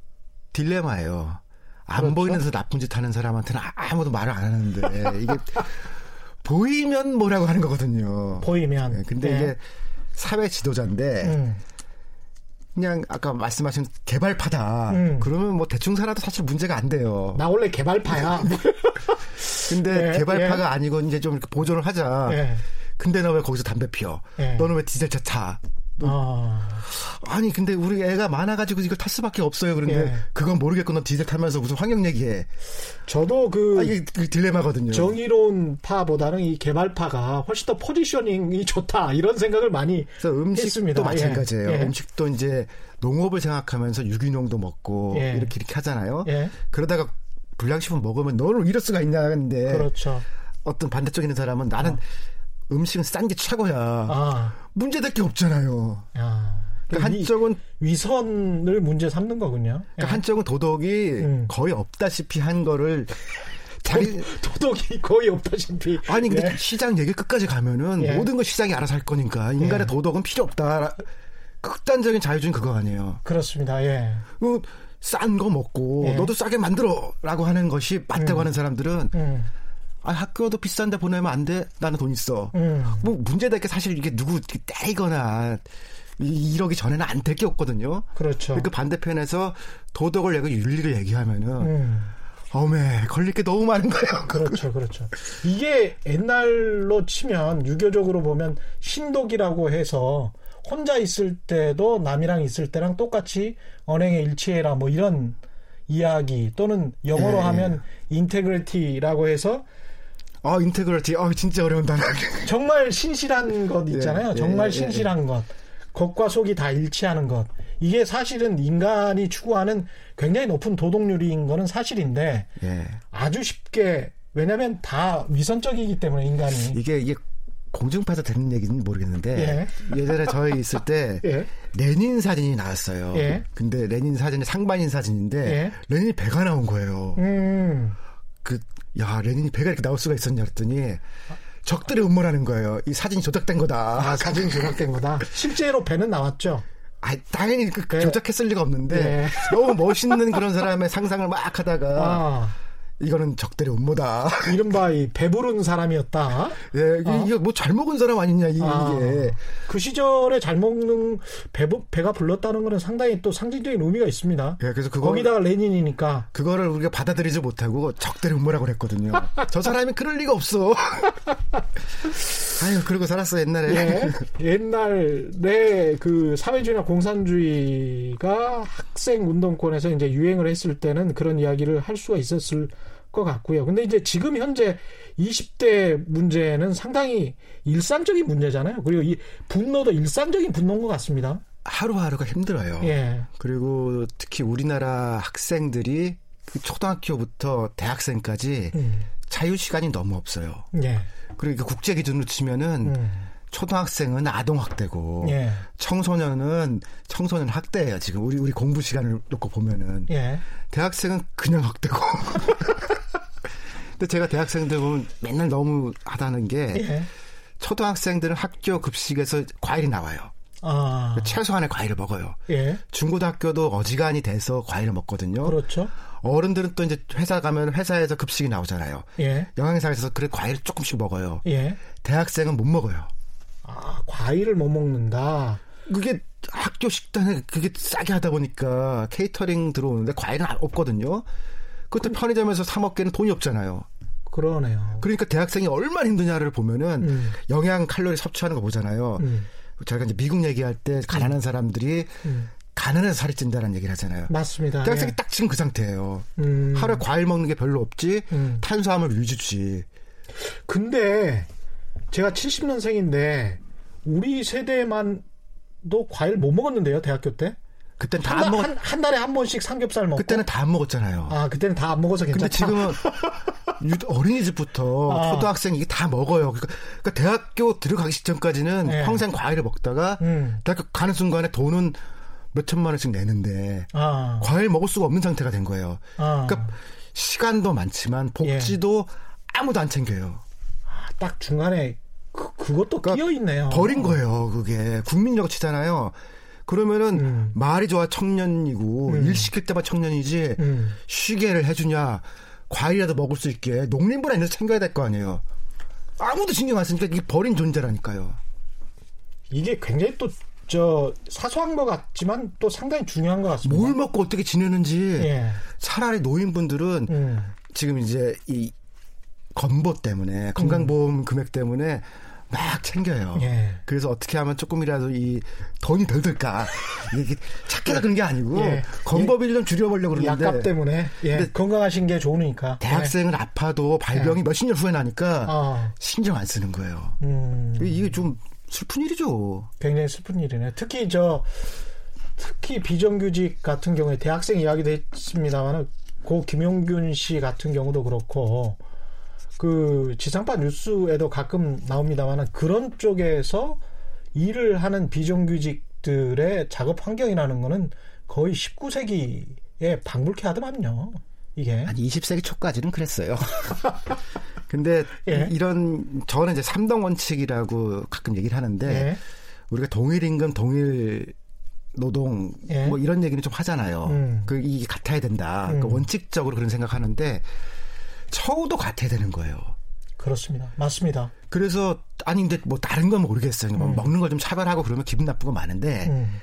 딜레마예요. 안 그렇죠. 보이는 데서 나쁜 짓 하는 사람한테는 아무도 말을 안 하는데 이게 보이면 뭐라고 하는 거거든요. 보이면. 예, 근데 예. 이게 사회 지도자인데 음, 그냥 아까 말씀하신 개발파다. 음. 그러면 뭐 대충 살아도 사실 문제가 안 돼요. 나 원래 개발파야. 근데 예, 개발파가 아니고 이제 좀 이렇게 보존을 하자. 예. 근데 너 왜 거기서 담배 피워? 예. 너는 왜 디젤차 차? 아, 아니 근데 우리 애가 많아가지고 이걸 탈 수밖에 없어요. 그런데 예. 그건 모르겠고 너 디젤 타면서 무슨 환경 얘기해. 저도 그 아, 이게 그 딜레마거든요. 정의로운 파보다는 이 개발파가 훨씬 더 포지셔닝이 좋다 이런 생각을 많이 그래서 음식도 했습니다. 마찬가지예요. 예. 예. 음식도 이제 농업을 생각하면서 유기농도 먹고 예. 이렇게 이렇게 하잖아요. 예, 그러다가 불량식품 먹으면 너는 이럴 수가 있냐 근데 그렇죠. 어떤 반대쪽에 있는 사람은 나는 음식은 싼 게 최고야. 아, 문제될 게 없잖아요. 야. 그러니까 위- 한쪽은 위선을 문제 삼는 거군요. 그러니까 한쪽은 도덕이 음. 거의 없다시피 한 거를 자기 도덕이 거의 없다시피. 아니 근데 예. 시장 얘기 끝까지 가면은 예. 모든 걸 시장이 알아서 할 거니까 인간의 예. 도덕은 필요 없다. 극단적인 자유주의 는 그거 아니에요. 그렇습니다. 예. 싼거 먹고 예. 너도 싸게 만들어라고 하는 것이 맞다고 음. 하는 사람들은 음, 아 학교도 비싼데 보내면 안 돼. 나는 돈 있어. 음. 뭐 문제될 게 사실 이게 누구 때리거나 이- 이러기 전에는 안 될 게 없거든요. 그렇죠. 그 반대편에서 도덕을 내고 윤리를 얘기하면은 음. 어메 걸릴 게 너무 많은 거예요. 그렇죠, 그렇죠. 이게 옛날로 치면 유교적으로 보면 신독이라고 해서 혼자 있을 때도 남이랑 있을 때랑 똑같이 언행에 일치해라 뭐 이런 이야기 또는 영어로 예, 하면 integrity라고 해서 아 integrity 아 진짜 어려운 단어. 정말 신실한 것 있잖아요. 예, 정말 예, 신실한 것. 겉과 속이 다 일치하는 것. 이게 사실은 인간이 추구하는 굉장히 높은 도덕률인 거는 사실인데 예. 아주 쉽게 왜냐하면 다 위선적이기 때문에 인간이 이게 이게 공중파에서 되는 얘기는 모르겠는데 예. 예전에 저희 있을 때 예. 레닌 사진이 나왔어요. 예. 근데 레닌 사진이 상반인 사진인데 예. 레닌이 배가 나온 거예요. 음 그 야 레닌이 배가 이렇게 나올 수가 있었냐 그랬더니 적들의 음모라는 거예요. 이 사진이 조작된 거다. 아, 사진 조작된 거다. 실제로 배는 나왔죠. 아, 당연히 그 예. 조작했을 리가 없는데 예. 너무 멋있는 그런 사람의 상상을 막 하다가 아, 이거는 적들의 음모다. 이른바 이 배부른 사람이었다. 예, 이게, 이게 뭐 잘 먹은 사람 아니냐 이- 아, 이게. 그 시절에 잘 먹는 배, 배가 불렀다는 거는 상당히 또 상징적인 의미가 있습니다. 예, 그래서 그거 거기다가 레닌이니까 그거를 우리가 받아들이지 못하고 적들의 음모라고 그랬거든요. 저 사람이 그럴 리가 없어. 아유, 그러고 살았어 옛날에. 예, 옛날에 그 사회주의나 공산주의가 학생 운동권에서 이제 유행을 했을 때는 그런 이야기를 할 수가 있었을 것 같고요. 근데 이제 지금 현재 20대 문제는 상당히 일상적인 문제잖아요. 그리고 이 분노도 일상적인 분노인 것 같습니다. 하루하루가 힘들어요. 예, 그리고 특히 우리나라 학생들이 그 초등학교부터 대학생까지 음, 자유 시간이 너무 없어요. 예, 그리고 그 국제 기준으로 치면은 음, 초등학생은 아동 학대고 예, 청소년은 청소년 학대예요. 지금 우리 우리 공부 시간을 놓고 보면은 예, 대학생은 그냥 학대고. 근데 제가 대학생들 보면 맨날 너무 하다는 게 예. 초등학생들은 학교 급식에서 과일이 나와요. 아, 최소한의 과일을 먹어요. 예, 중고등학교도 어지간히 돼서 과일을 먹거든요. 그렇죠. 어른들은 또 이제 회사 가면 회사에서 급식이 나오잖아요. 예, 영양사에서 그래 과일을 조금씩 먹어요. 예. 대학생은 못 먹어요. 아, 과일을 못 먹는다. 그게 학교 식단에 그게 싸게 하다 보니까 케이터링 들어오는데 과일은 없거든요. 그것도 편의점에서 사 먹기에는 돈이 없잖아요. 그러네요. 그러니까 대학생이 얼마나 힘드냐를 보면은 음. 영양 칼로리 섭취하는 거 보잖아요. 음, 저희가 이제 미국 얘기할 때 가난한 사람들이 음. 가난해서 살이 찐다는 얘기를 하잖아요. 맞습니다. 대학생이 예. 딱 지금 그 상태예요. 음. 하루에 과일 먹는 게 별로 없지 음. 탄수화물 위주지. 근데 제가 70년생인데 우리 세대만도 과일 못 먹었는데요, 대학교 때? 그때는 다 한, 안 먹었. 한, 한 달에 한 번씩 삼겹살 먹고. 그때는 다 안 먹었잖아요. 아, 그때는 다 안 먹어서 근데 괜찮다. 지금은 유- 어린이집부터 아. 초등학생 이게 다 먹어요. 그러니까, 그러니까 대학교 들어가기 직전까지는 네. 평생 과일을 먹다가 음. 대학교 가는 순간에 돈은 몇 천만 원씩 내는데 아, 과일 먹을 수가 없는 상태가 된 거예요. 아, 그러니까 시간도 많지만 복지도 예. 아무도 안 챙겨요. 딱 중간에 그, 그것도 그러니까 끼어 있네요. 버린 거예요. 그게 국민력 치잖아요. 그러면은 음. 말이 좋아 청년이고 음. 일 시킬 때만 청년이지 음. 쉬게를 해주냐 과일이라도 먹을 수 있게 농림부나 이런 데 챙겨야 될 거 아니에요. 아무도 신경 안 쓰니까 이게 버린 존재라니까요. 이게 굉장히 또 저 사소한 것 같지만 또 상당히 중요한 것 같습니다. 뭘 먹고 어떻게 지내는지 예. 차라리 노인분들은 음. 지금 이제 이 건보 때문에 건강보험 금액 때문에 막 챙겨요. 예. 그래서 어떻게 하면 조금이라도 이 돈이 덜 들까. 이게 착해서 그런 게 아니고 예. 건법을 좀 줄여보려고 그러는데 약값 때문에 예. 근데 건강하신 게 좋으니까. 대학생은 아파도 발병이 몇십 년 후에 나니까 예. 어. 신경 안 쓰는 거예요. 음. 이게 좀 슬픈 일이죠. 굉장히 슬픈 일이네. 특히 저 특히 비정규직 같은 경우에 대학생 이야기도 했습니다만 고 김용균 씨 같은 경우도 그렇고 그 지상파 뉴스에도 가끔 나옵니다만 그런 쪽에서 일을 하는 비정규직들의 작업 환경이라는 거는 거의 19세기에 방불케 하더만요. 이게 한 20세기 초까지는 그랬어요. 근데 예. 이런 저는 이제 삼동 원칙이라고 가끔 얘기를 하는데 예. 우리가 동일 임금 동일 노동 예. 뭐 이런 얘기는 좀 하잖아요. 음. 그 이게 같아야 된다. 음. 그 원칙적으로 그런 생각하는데 처우도 같아야 되는 거예요. 그렇습니다. 맞습니다. 그래서 아니 근데 뭐 다른 건 모르겠어요. 뭐 음. 먹는 걸 좀 차별하고 그러면 기분 나쁘고 많은데 음.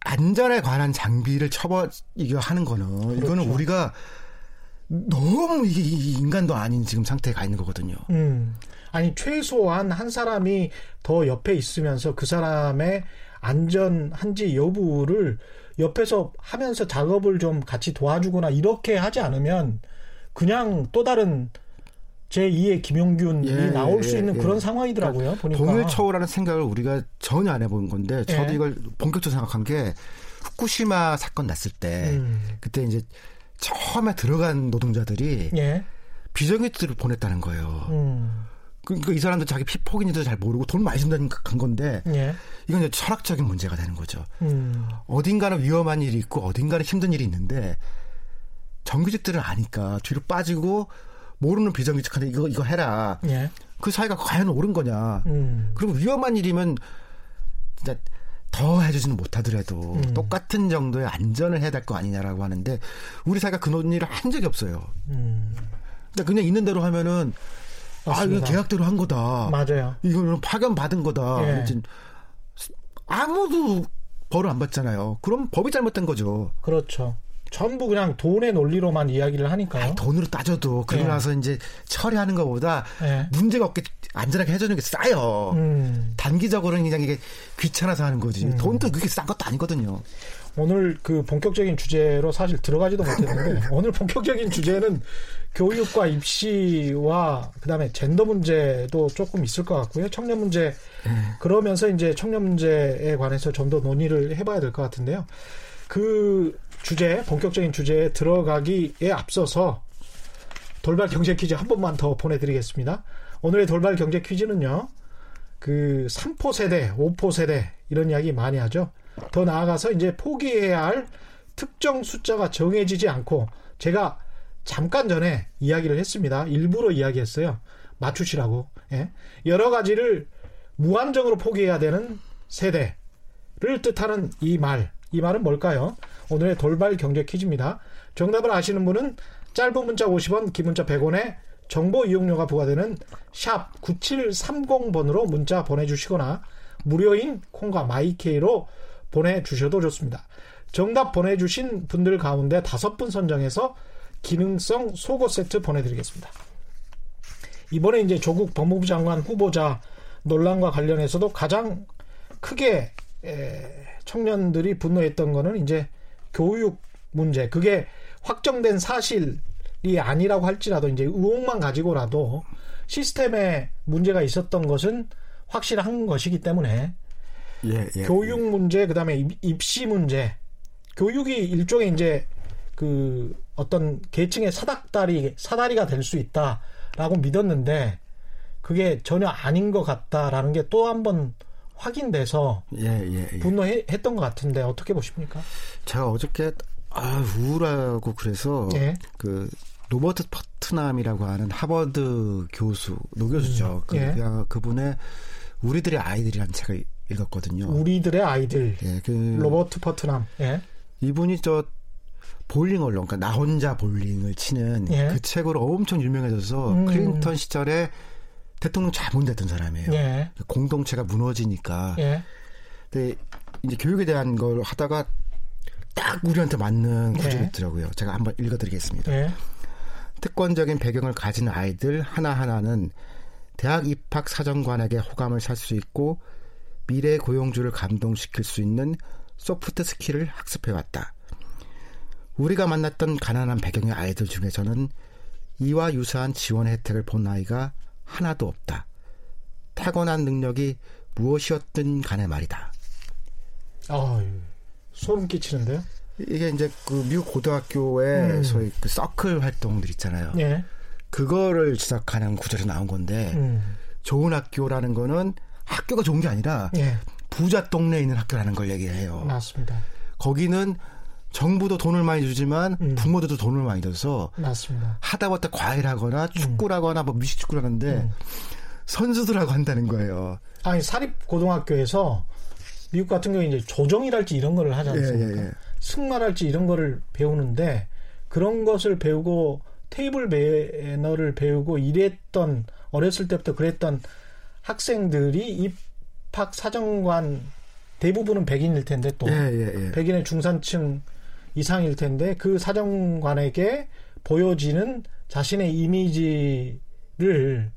안전에 관한 장비를 처벌 이거 하는 거는 이거는 그렇죠. 우리가 너무 이게 이 인간도 아닌 지금 상태에 가 있는 거거든요. 음. 아니 최소한 한 사람이 더 옆에 있으면서 그 사람의 안전한지 여부를 옆에서 하면서 작업을 좀 같이 도와주거나 이렇게 하지 않으면 그냥 또 다른 제2의 김용균이 예, 나올 수 예, 있는 예. 그런 상황이더라고요. 보니까. 동일 처우라는 생각을 우리가 전혀 안 해본 건데 저도 예. 이걸 본격적으로 생각한 게 후쿠시마 사건 났을 때 음. 그때 이제 처음에 들어간 노동자들이 예. 비정규직들을 보냈다는 거예요. 음. 그러니까 이 사람들 자기 피폭인지도 잘 모르고 돈 많이 준다는 간 건데 예. 이건 이제 철학적인 문제가 되는 거죠. 음. 어딘가는 위험한 일이 있고 어딘가는 힘든 일이 있는데 정규직들은 아니까 뒤로 빠지고 모르는 비정규직한테 이거 이거 해라. 예. 그 사이가 과연 옳은 거냐. 음. 그리고 위험한 일이면 진짜 더 해주지는 못하더라도 음. 똑같은 정도의 안전을 해야 될 거 아니냐라고 하는데 우리 사회가 그런 일을 한 적이 없어요. 음. 그러니까 그냥 있는 대로 하면은 아 이거 맞습니다. 계약대로 한 거다. 맞아요. 이거는 파견 받은 거다. 예. 아무도 벌을 안 받잖아요. 그럼 법이 잘못된 거죠. 그렇죠. 전부 그냥 돈의 논리로만 이야기를 하니까요. 아니, 돈으로 따져도 그러고 예. 나서 이제 처리하는 것보다 예. 문제가 없게 안전하게 해주는 게 싸요. 음. 단기적으로는 그냥 이게 귀찮아서 하는 거지. 음. 돈도 그렇게 싼 것도 아니거든요. 오늘 그 본격적인 주제로 사실 들어가지도 못했는데 오늘 본격적인 주제는 교육과 입시와 그다음에 젠더 문제도 조금 있을 것 같고요. 청년 문제 그러면서 이제 청년 문제에 관해서 좀 더 논의를 해봐야 될 것 같은데요. 그 주제 본격적인 주제에 들어가기에 앞서서 돌발 경제 퀴즈 한 번만 더 보내드리겠습니다. 오늘의 돌발 경제 퀴즈는요. 그 3포 세대, 5포 세대 이런 이야기 많이 하죠. 더 나아가서 이제 포기해야 할 특정 숫자가 정해지지 않고 제가 잠깐 전에 이야기를 했습니다. 일부러 이야기했어요. 맞추시라고. 예. 여러 가지를 무한정으로 포기해야 되는 세대를 뜻하는 이 말. 이 말은 뭘까요? 오늘의 돌발 경제 퀴즈입니다. 정답을 아시는 분은 짧은 문자 50원, 긴 문자 100원에 정보 이용료가 부과되는 샵 9730번으로 문자 보내주시거나 무료인 콩과 마이케이로 보내주셔도 좋습니다. 정답 보내주신 분들 가운데 다섯 분 선정해서 기능성 속옷 세트 보내드리겠습니다. 이번에 이제 조국 법무부 장관 후보자 논란과 관련해서도 가장 크게 에, 청년들이 분노했던 거는 이제 교육 문제. 그게 확정된 사실이 아니라고 할지라도 이제 의혹만 가지고라도 시스템에 문제가 있었던 것은 확실한 것이기 때문에 예, 예. 교육 문제 그다음에 입- 입시 문제 교육이 일종의 이제 그 어떤 계층의 사닥다리 사다리가 될 수 있다라고 믿었는데 그게 전혀 아닌 것 같다라는 게 또 한 번 확인돼서 예, 예, 예. 분노했던 것 같은데 어떻게 보십니까? 제가 어저께 아, 우울하고 그래서 예. 그 로버트 퍼트남이라고 하는 하버드 교수, 노교수죠. 그, 예. 그- 그분의 우리들의 아이들이라는 책을 읽었거든요. 우리들의 아이들 예, 그 로버트 퍼트남. 예. 이분이 저 Bowling Alone, 그러니까 나 혼자 볼링을 치는 예. 그 책으로 엄청 유명해져서 음. 클린턴 시절에 대통령 자문됐던 사람이에요. 예. 공동체가 무너지니까. 예. 근데 이제 교육에 대한 걸 하다가 딱 우리한테 맞는 구절이 예. 있더라고요. 제가 한번 읽어드리겠습니다. 예. 특권적인 배경을 가진 아이들 하나하나는 대학 입학 사정관에게 호감을 살 수 있고 미래 고용주를 감동시킬 수 있는 soft skill을 학습해 왔다. 우리가 만났던 가난한 배경의 아이들 중에서는 이와 유사한 지원 혜택을 본 아이가 하나도 없다. 타고난 능력이 무엇이었든 간에 말이다. 아, 소름 끼치는데요. 이게 이제 그 미국 고등학교의 음. 소위 그 서클 활동들 있잖아요. 예. 그거를 지적하는 구절에서 나온 건데 음. 좋은 학교라는 거는 학교가 좋은 게 아니라 예. 부자 동네에 있는 학교라는 걸 얘기해요. 맞습니다. 거기는 정부도 돈을 많이 주지만 음. 부모들도 돈을 많이 줘서 맞습니다. 하다못해 과일하거나 축구라거나 뭐 미식축구를 하는데 음. 선수들하고 한다는 거예요. 아니 사립 고등학교에서 미국 같은 경우에 이제 조정이랄지 이런 거를 하지 예, 않습니까? 예, 예. 승마랄지 이런 거를 배우는데 그런 것을 배우고 테이블 매너를 배우고 이랬던 어렸을 때부터 그랬던 학생들이 입학 사정관 대부분은 백인일 텐데 또 예, 예, 예. 백인의 중산층 이상일 텐데 그 사정관에게 보여지는 자신의 이미지를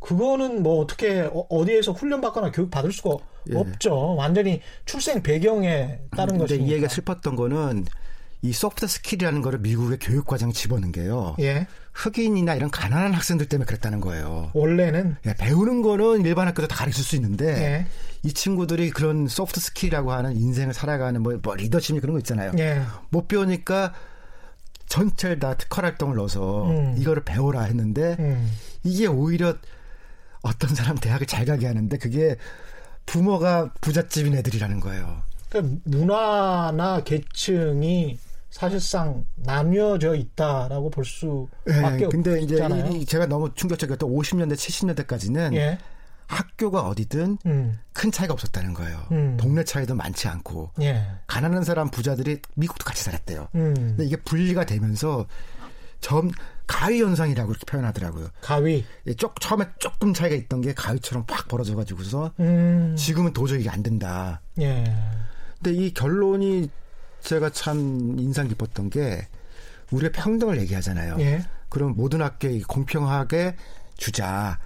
그거는 뭐 어떻게 어- 어디에서 훈련 받거나 교육 받을 수가 예. 없죠. 완전히 출생 배경에 따른 것이니까. 이 얘기가 슬펐던 거는 이 soft skill이라는 거를 미국의 교육 과정에 집어넣은 게요. 예. 흑인이나 이런 가난한 학생들 때문에 그랬다는 거예요. 원래는 예, 배우는 거는 일반 학교도 다 가르칠 수 있는데 예. 이 친구들이 그런 soft skill이라고 하는 인생을 살아가는 뭐, 뭐 리더십 그런 거 있잖아요. 예. 못 배우니까 전체를 다 특화 활동을 넣어서 음. 이거를 배워라 했는데 음. 이게 오히려 어떤 사람 대학을 잘 가게 하는데 그게 부모가 부잣집인 애들이라는 거예요. 그러니까 문화나 계층이 사실상 나뉘어져 있다라고 볼 수밖에 예, 근데 이제 없잖아요. 이- 이 제가 너무 충격적이었던 50년대 70년대까지는 예. 학교가 어디든 음. 큰 차이가 없었다는 거예요. 음. 동네 차이도 많지 않고 예. 가난한 사람 부자들이 미국도 같이 살았대요. 음. 근데 이게 분리가 되면서 점 가위 현상이라고 이렇게 표현하더라고요. 가위. 이 쪽, 처음에 조금 차이가 있던 게 가위처럼 팍 벌어져 가지고서 음. 지금은 도저히 이게 안 된다. 예. 근데 이 결론이 제가 참 인상 깊었던 게 우리가 평등을 얘기하잖아요. 예. 그럼 모든 학교에 공평하게 주자.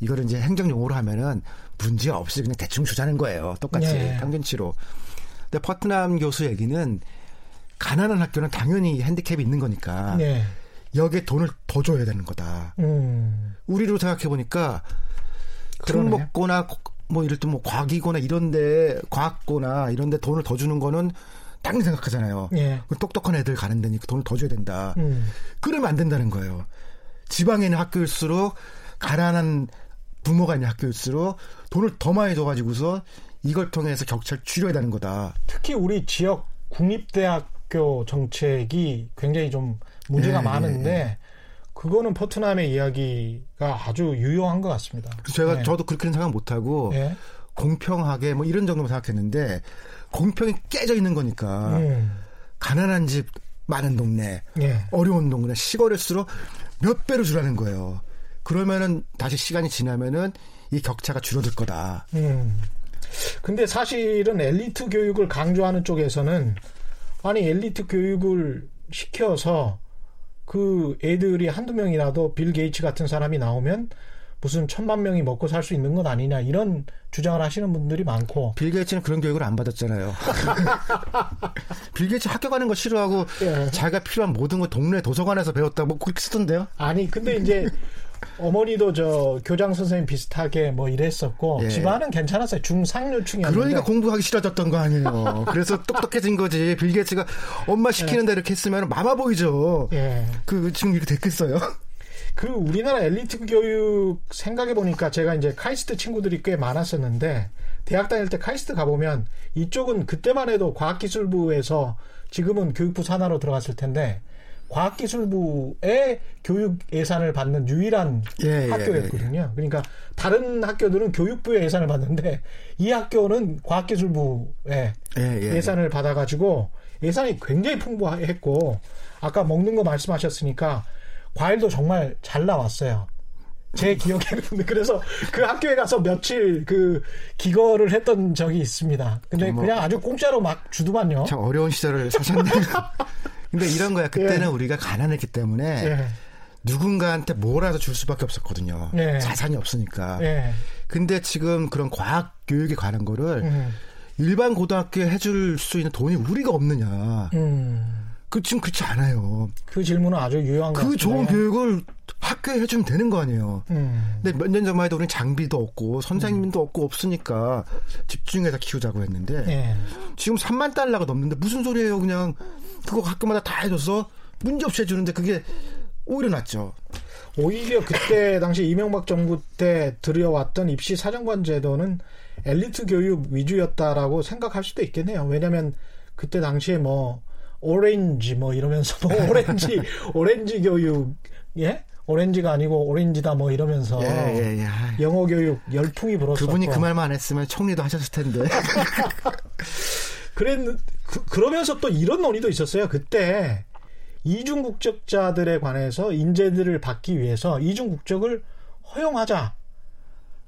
이거를 이제 행정 용어로 하면은 문제 없이 그냥 대충 주자는 거예요. 똑같이 예. 평균치로. 근데 퍼트남 교수 얘기는 가난한 학교는 당연히 핸디캡이 있는 거니까 예. 여기에 돈을 더 줘야 되는 거다. 음. 우리로 생각해 보니까. 특목고나 뭐 이럴 때뭐 과기고나 이런데 과학고나 이런데 돈을 더 주는 거는 당연히 생각하잖아요. 예. 그 똑똑한 애들 가는 데니까 돈을 더 줘야 된다. 음. 그러면 안 된다는 거예요. 지방에 있는 학교일수록 가난한 부모가 있는 학교일수록 돈을 더 많이 줘가지고서 이걸 통해서 격차를 줄여야 되는 거다. 특히 우리 지역 국립대학교 정책이 굉장히 좀 문제가 예, 많은데 예, 그거는 포트남의 이야기가 아주 유효한 것 같습니다. 그래서 제가 예. 저도 그렇게는 생각 못 하고 예. 공평하게 뭐 이런 정도만 생각했는데 공평이 깨져 있는 거니까 음. 가난한 집 많은 동네 예. 어려운 동네 시골일수록 몇 배로 주라는 거예요. 그러면은 다시 시간이 지나면은 이 격차가 줄어들 거다. 음. 근데 사실은 엘리트 교육을 강조하는 쪽에서는 아니 엘리트 교육을 시켜서 그 애들이 한두 명이라도 빌 게이츠 같은 사람이 나오면 무슨 천만 명이 먹고 살 수 있는 것 아니냐 이런 주장을 하시는 분들이 많고 빌 게이츠는 그런 교육을 안 받았잖아요. 빌 게이츠 학교 가는 거 싫어하고 예. 자기가 필요한 모든 거 동네 도서관에서 배웠다 뭐 그렇게 쓰던데요. 아니 근데 이제 어머니도 저 교장 선생님 비슷하게 뭐 이랬었고 예. 집안은 괜찮았어요 중상류층이었는데 그러니까 공부하기 싫어졌던 거 아니에요. 그래서 똑똑해진 거지. 빌 게이츠가 엄마 시키는 대로 이렇게 했으면 마마 보이죠. 예. 그 지금 이렇게 됐겠어요. 그 우리나라 엘리트 교육 생각해 보니까 제가 이제 카이스트 친구들이 꽤 많았었는데 대학 다닐 때 카이스트 가보면 이쪽은 그때만 해도 과학기술부에서 지금은 교육부 산하로 들어갔을 텐데 과학기술부의 교육 예산을 받는 유일한 예, 예, 학교였거든요. 그러니까 다른 학교들은 교육부의 예산을 받는데 이 학교는 과학기술부의 예, 예. 예산을 받아가지고 예산이 굉장히 풍부했고 아까 먹는 거 말씀하셨으니까 과일도 정말 잘 나왔어요. 제 기억에는 그래서 그 학교에 가서 며칠 그 기거를 했던 적이 있습니다. 근데 뭐- 그냥 아주 공짜로 막 주더만요. 참 어려운 시절을 사셨네요. 근데 이런 거야. 그때는 예. 우리가 가난했기 때문에 예. 누군가한테 뭐라도 줄 수밖에 없었거든요. 네. 자산이 없으니까. 예. 근데 지금 그런 과학 교육에 관한 거를 음. 일반 고등학교에 해줄 수 있는 돈이 우리가 없느냐. 음. 그 지금 그렇지 않아요. 그 질문은 아주 유효한 것 그. 좋은 교육을 학교에 해주면 되는 거 아니에요. 음. 근데 몇 년 전만 해도 우리는 장비도 없고 선생님도 없고 없으니까 집중해서 키우자고 했는데 예. 지금 3만 달러가 넘는데 무슨 소리예요? 그냥 그거 학교마다 다 해줘서 문제 없이 해주는데 그게 오히려 낫죠. 오히려 그때 당시 이명박 정부 때 들여왔던 입시 사정관 제도는 엘리트 교육 위주였다라고 생각할 수도 있겠네요. 왜냐하면 그때 당시에 뭐 오렌지 뭐 이러면서 뭐 오렌지 오렌지 교육 예 오렌지가 아니고 오렌지다 뭐 이러면서 예, 예, 예. 영어 교육 열풍이 불었었고 그분이 그 말만 안 했으면 총리도 하셨을 텐데. 그랬 그, 그러면서 또 이런 논의도 있었어요. 그때 이중 국적자들에 관해서 인재들을 받기 위해서 이중 국적을 허용하자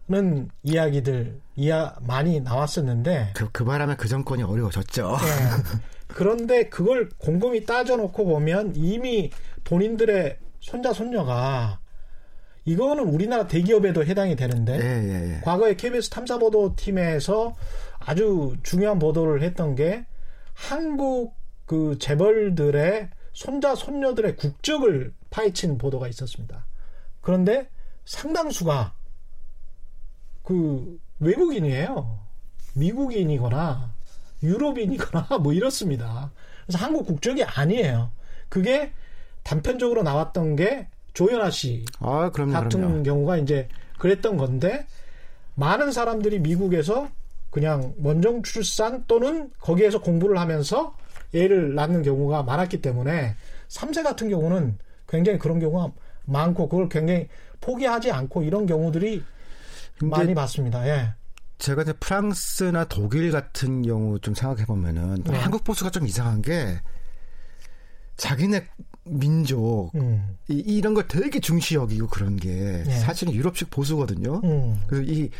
는 이야기들 이야 많이 나왔었는데 그, 그 바람에 그 정권이 어려워졌죠. 예. 그런데 그걸 곰곰이 따져놓고 보면 이미 본인들의 손자 손녀가 이거는 우리나라 대기업에도 해당이 되는데 예, 예, 예. 과거에 KBS 탐사 보도 팀에서 아주 중요한 보도를 했던 게 한국 그 재벌들의 손자 손녀들의 국적을 파헤친 보도가 있었습니다. 그런데 상당수가 그 외국인이에요. 미국인이거나 유럽인이거나 뭐 이렇습니다. 그래서 한국 국적이 아니에요. 그게 단편적으로 나왔던 게 조연아 씨 아, 그럼요, 같은 그럼요. 경우가 이제 그랬던 건데 많은 사람들이 미국에서 그냥 원정 출산 또는 거기에서 공부를 하면서 애를 낳는 경우가 많았기 때문에 3세 같은 경우는 굉장히 그런 경우가 많고 그걸 굉장히 포기하지 않고 이런 경우들이 많이 봤습니다. 예. 제가 이제 프랑스나 독일 같은 경우 좀 생각해 보면은 네. 한국 보수가 좀 이상한 게 자기네 민족 음. 이, 런걸 되게 중시 여기고 그런 게 네. 사실은 유럽식 보수거든요. 음. 그래서 이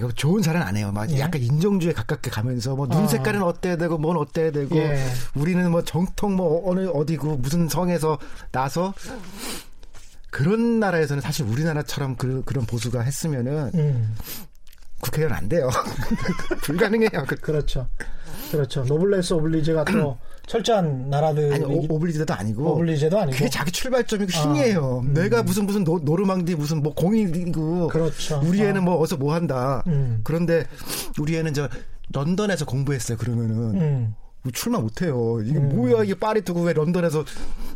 아, 좋은 사례는 안 해요. 막 예. 약간 인종주의에 가깝게 가면서 뭐눈 아. 색깔은 어때야 되고 뭔 어때야 되고 예. 우리는 뭐 정통 뭐 어느 어디고 무슨 성에서 나서 그런 나라에서는 사실 우리나라처럼 그, 그런 보수가 했으면은 음. 국회의원 안 돼요. 불가능해요. 그- 그렇죠. 그렇죠. 노블레스 오블리제가 또 철저한 나라들이 아니 오, 오블리제도 아니고 오블리제도 아니고 그게 자기 출발점이고 아, 신이에요. 음. 내가 무슨 무슨 노, 노르망디 무슨 뭐 공인이고 그렇죠. 우리 애는 아. 뭐 어디서 뭐 한다. 음. 그런데 우리 애는 저 런던에서 공부했어요. 그러면은 음. 뭐 출마 못해요. 이게 음. 뭐야 이게 파리 두고 왜 런던에서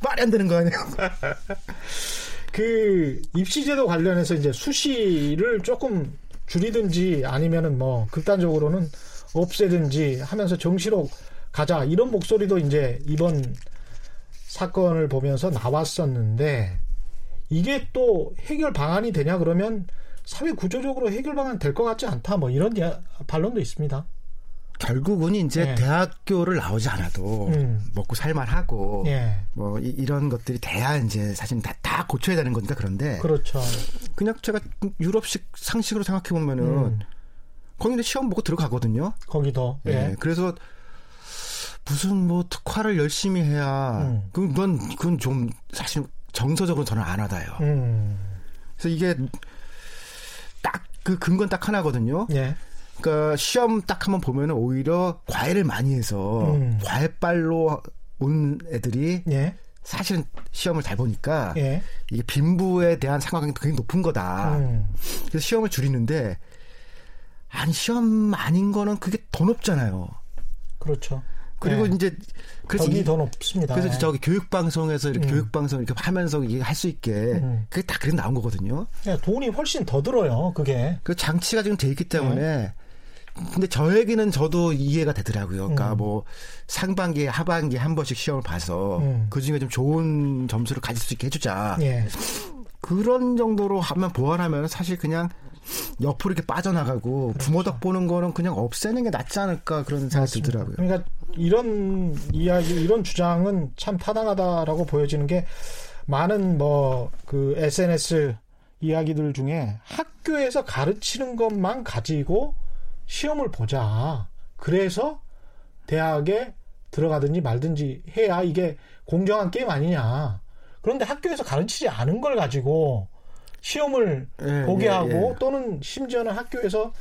말이 안 되는 거 아니에요? 그 입시제도 관련해서 이제 수시를 조금 줄이든지 아니면은 뭐 극단적으로는 없애든지 하면서 정시로 가자. 이런 목소리도 이제 이번 사건을 보면서 나왔었는데 이게 또 해결 방안이 되냐? 그러면 사회 구조적으로 해결 방안 될 것 같지 않다. 뭐 이런 야- 반론도 있습니다. 결국은 이제 네. 대학교를 나오지 않아도 음. 먹고 살만하고 예, 뭐 이, 런 것들이 돼야 이제 사실 다, 다 고쳐야 되는 거니까 그런데 그렇죠. 그냥 제가 유럽식 상식으로 생각해 보면은 음, 거기는 시험 보고 들어가거든요. 거기도 예. 예, 그래서 무슨 뭐 특화를 열심히 해야 음. 그건 그건 좀 사실 정서적으로 저는 안 와닿아요. 음, 그래서 이게 딱 그 근건 딱 하나거든요. 예, 그러니까 시험 딱 한번 보면은 오히려 과외를 많이 해서 음. 과외빨로 온 애들이 예, 사실은 시험을 잘 보니까 예, 이게 빈부에 대한 상관관계가 굉장히 높은 거다. 음, 그래서 시험을 줄이는데 아니 시험 아닌 거는 그게 더 높잖아요. 그렇죠. 그리고 예. 이제 그래서 이- 더 높습니다. 그래서 예. 저기 교육 방송에서 이렇게 음. 교육 방송 이렇게 하면서 이게 할 수 있게 음. 그게 다 그래 나온 거거든요. 예, 돈이 훨씬 더 들어요. 그게. 그 장치가 지금 돼 있기 때문에 네. 근데 저 얘기는 저도 이해가 되더라고요. 그러니까 음. 뭐 상반기, 하반기 한 번씩 시험을 봐서 음. 그 중에 좀 좋은 점수를 가질 수 있게 해주자. 예. 그런 정도로 하면 보완하면 사실 그냥 옆으로 이렇게 빠져나가고 부모 덕 보는 거는 그냥 없애는 게 낫지 않을까 그런 생각이. 들더라고요. 그러니까 이런 이야기, 이런 주장은 참 타당하다라고 보여지는 게 많은 뭐 그 SNS 이야기들 중에 학교에서 가르치는 것만 가지고 시험을 보자. 그래서 대학에 들어가든지 말든지 해야 이게 공정한 게임 아니냐. 그런데 학교에서 가르치지 않은 걸 가지고 시험을 예, 보게 예, 하고 예. 또는 심지어는 학교에서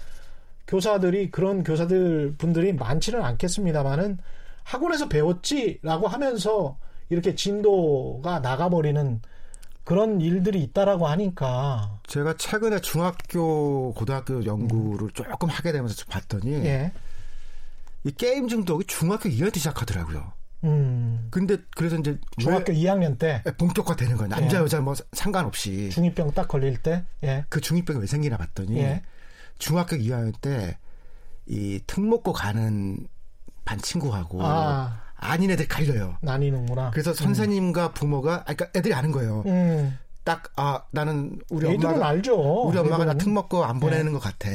교사들이 그런 교사들 분들이 많지는 않겠습니다만은 학원에서 배웠지라고 하면서 이렇게 진도가 나가버리는 그런 일들이 있다라고 하니까. 제가 최근에 중학교, 고등학교 연구를 조금 하게 되면서 좀 봤더니 예, 이 게임 중독이 중학교 2학년 때 시작하더라고요. 음, 근데 그래서 이제 중학교 2학년 때? 왜 본격화되는 거예요. 남자 예. 여자 뭐 상관없이. 중이병 딱 걸릴 때, 예, 그 중이병이 왜 생기나 봤더니 예. 중학교 2학년 때 이 특목고 가는 반 친구하고 아, 아닌 애들 갈려요. 나뉘는구나. 그래서 선생님과 부모가 아 그러니까 애들이 아는 거예요. 음, 딱 아 나는 우리 엄마가 알죠. 우리 엄마가 나. 특목고 안 보내는 것 같아.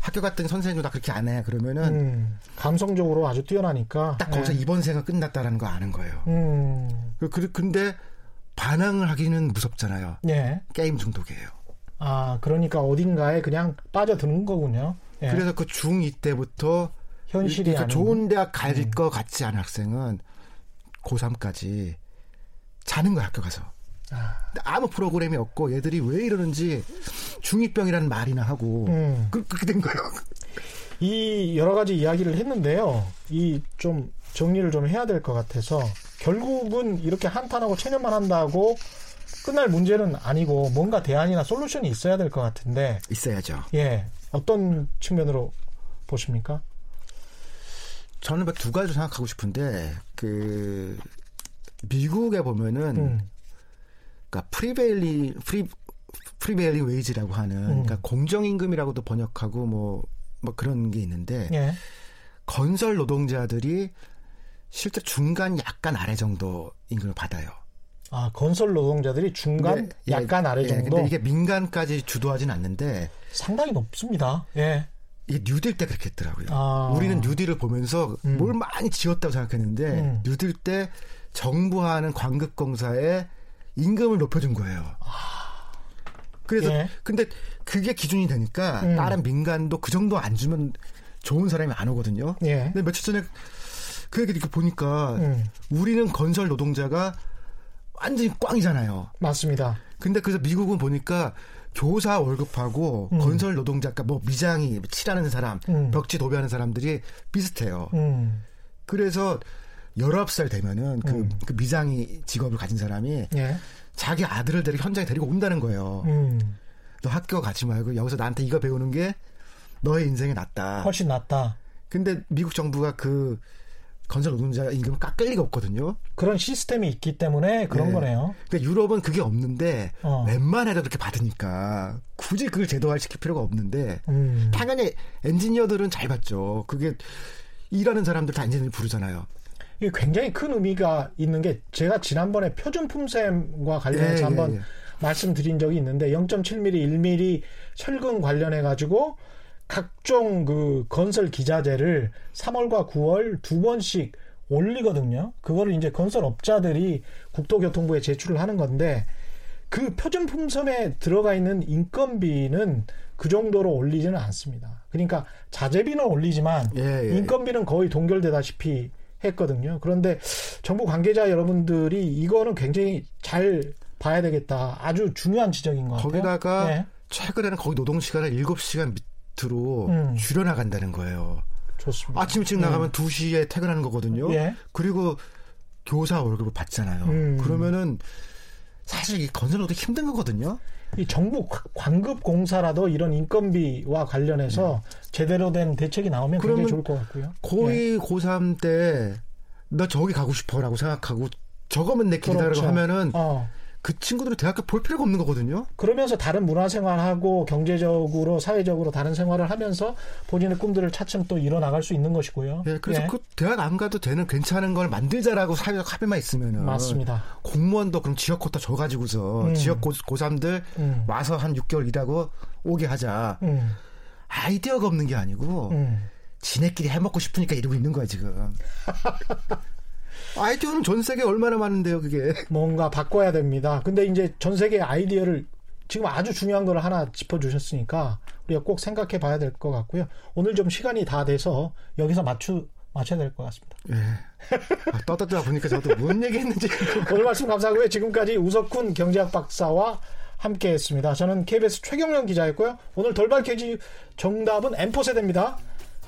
학교 갔더니 선생님도 나 그렇게 안 해. 그러면은 음, 감성적으로 아주 뛰어나니까. 딱 거기서 예. 이번 생은 끝났다라는 거 아는 거예요. 음, 그- 그 근데 반항을 하기는 무섭잖아요. 예. 게임 중독이에요. 아, 그러니까 어딘가에 그냥 빠져드는 거군요. 예. 그래서 그 중2 때부터 현실이 아닌. 좋은 대학 갈 음. 것 같지 않은 학생은 고3까지 자는 거야 학교 가서. 아, 아무 프로그램이 없고 얘들이 왜 이러는지 중2병이라는 말이나 하고 음. 그, 그렇게 된 거예요. 이 여러 가지 이야기를 했는데요. 이 좀 정리를 좀 해야 될 것 같아서 결국은 이렇게 한탄하고 체념만 한다고 끝날 문제는 아니고 뭔가 대안이나 솔루션이 있어야 될 것 같은데 있어야죠. 예 어떤 측면으로 보십니까? 저는 뭐 두 가지 생각하고 싶은데 그 미국에 보면은 음, 그러니까 prevailing pre prevailing wage라고 하는 음. 그러니까 공정 임금이라고도 번역하고 뭐뭐 그런 게 있는데 예, 건설 노동자들이 실제 중간 약간 아래 정도 임금을 받아요. 아 건설 노동자들이 중간 근데, 예, 약간 아래 예, 정도 근데 이게 민간까지 주도하진 않는데 상당히 높습니다. 예, 이게 뉴딜 때 그렇게 했더라고요. 아. 우리는 뉴딜을 보면서 음. 뭘 많이 지었다고 생각했는데 음. 뉴딜 때 정부 하는 광급공사에 임금을 높여준 거예요. 그래서 예. 근데 그게 기준이 되니까 음. 다른 민간도 그 정도 안 주면 좋은 사람이 안 오거든요. 예, 근데 며칠 전에 그 얘기 이렇게 보니까 음, 우리는 건설 노동자가 완전히 꽝이잖아요. 맞습니다. 근데 그래서 미국은 보니까 교사 월급하고 음. 건설 노동자, 그러니까 뭐 미장이 칠하는 사람, 음. 벽지 도배하는 사람들이 비슷해요. 음, 그래서 19살 되면은 그, 음. 그 미장이 직업을 가진 사람이 예, 자기 아들을 데리고 현장에 데리고 온다는 거예요. 음, 너 학교 가지 말고 여기서 나한테 이거 배우는 게 너의 인생에 낫다. 훨씬 낫다. 근데 미국 정부가 그 건설 노동자 임금을 깎을 리가 없거든요. 그런 시스템이 있기 때문에 그런 네. 거네요. 그러니까 유럽은 그게 없는데 어. 웬만해도 그렇게 받으니까 굳이 그걸 제도화 시킬 필요가 없는데 음, 당연히 엔지니어들은 잘 받죠. 그게 일하는 사람들 다 엔지니어 부르잖아요. 이게 굉장히 큰 의미가 있는 게 제가 지난번에 표준 품셈과 관련해서 예, 한번 예, 예. 말씀드린 적이 있는데 0.7mm, 1mm 철근 관련해 가지고 각종 그 건설 기자재를 3월과 9월 두 번씩 올리거든요. 그거를 이제 건설업자들이 국토교통부에 제출을 하는 건데 그 표준품섬에 들어가 있는 인건비는 그 정도로 올리지는 않습니다. 그러니까 자재비는 올리지만 예, 예. 인건비는 거의 동결되다시피 했거든요. 그런데 정부 관계자 여러분들이 이거는 굉장히 잘 봐야 되겠다. 아주 중요한 지적인 것 같아요. 거기다가 네, 최근에는 거기 노동 시간을 7시간 밑 으로 음. 줄여 나간다는 거예요. 좋습니다. 아침 일찍 음. 나가면 2시에 퇴근하는 거거든요. 예. 그리고 교사 월급을 받잖아요. 음. 그러면은 사실 이 건설 노동 힘든 거거든요. 이 정부 관급 공사라도 이런 인건비와 관련해서 제대로 된 대책이 나오면 굉장히 음. 좋을 것 같고요. 고2, 고3 때나 저기 가고 싶어라고 생각하고 저거면 내 길이다라고 그렇죠. 하면은 어. 그 친구들은 대학교 볼 필요가 없는 거거든요. 그러면서 다른 문화생활하고 경제적으로 사회적으로 다른 생활을 하면서 본인의 꿈들을 차츰 또 이뤄나갈 수 있는 것이고요. 예, 그래서 예, 그 대학 안 가도 되는 괜찮은 걸 만들자라고 사회적 합의만 있으면은 맞습니다. 공무원도 그럼 지역 코타 줘가지고서 음. 지역 고, 고3들 음. 와서 한 6개월 일하고 오게 하자. 음, 아이디어가 없는 게 아니고 음. 지네끼리 해먹고 싶으니까 이러고 있는 거야 지금. 아이디어는 전 세계 얼마나 많은데요 그게. 뭔가 바꿔야 됩니다. 근데 이제 전 세계 아이디어를 지금 아주 중요한 걸 하나 짚어주셨으니까 우리가 꼭 생각해 봐야 될 것 같고요. 오늘 좀 시간이 다 돼서 여기서 맞추, 맞춰야 될 것 같습니다. 예. 아, 떠들다 보니까 저도 뭔 얘기 했는지 오늘 말씀 감사하고요. 지금까지 우석훈 경제학 박사와 함께 했습니다. 저는 KBS 최경련 기자였고요. 오늘 돌발 퀴즈 정답은 M4 세대입니다.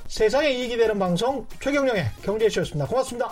세상에 이익이 되는 방송 최경령의 경제쇼였습니다. 고맙습니다.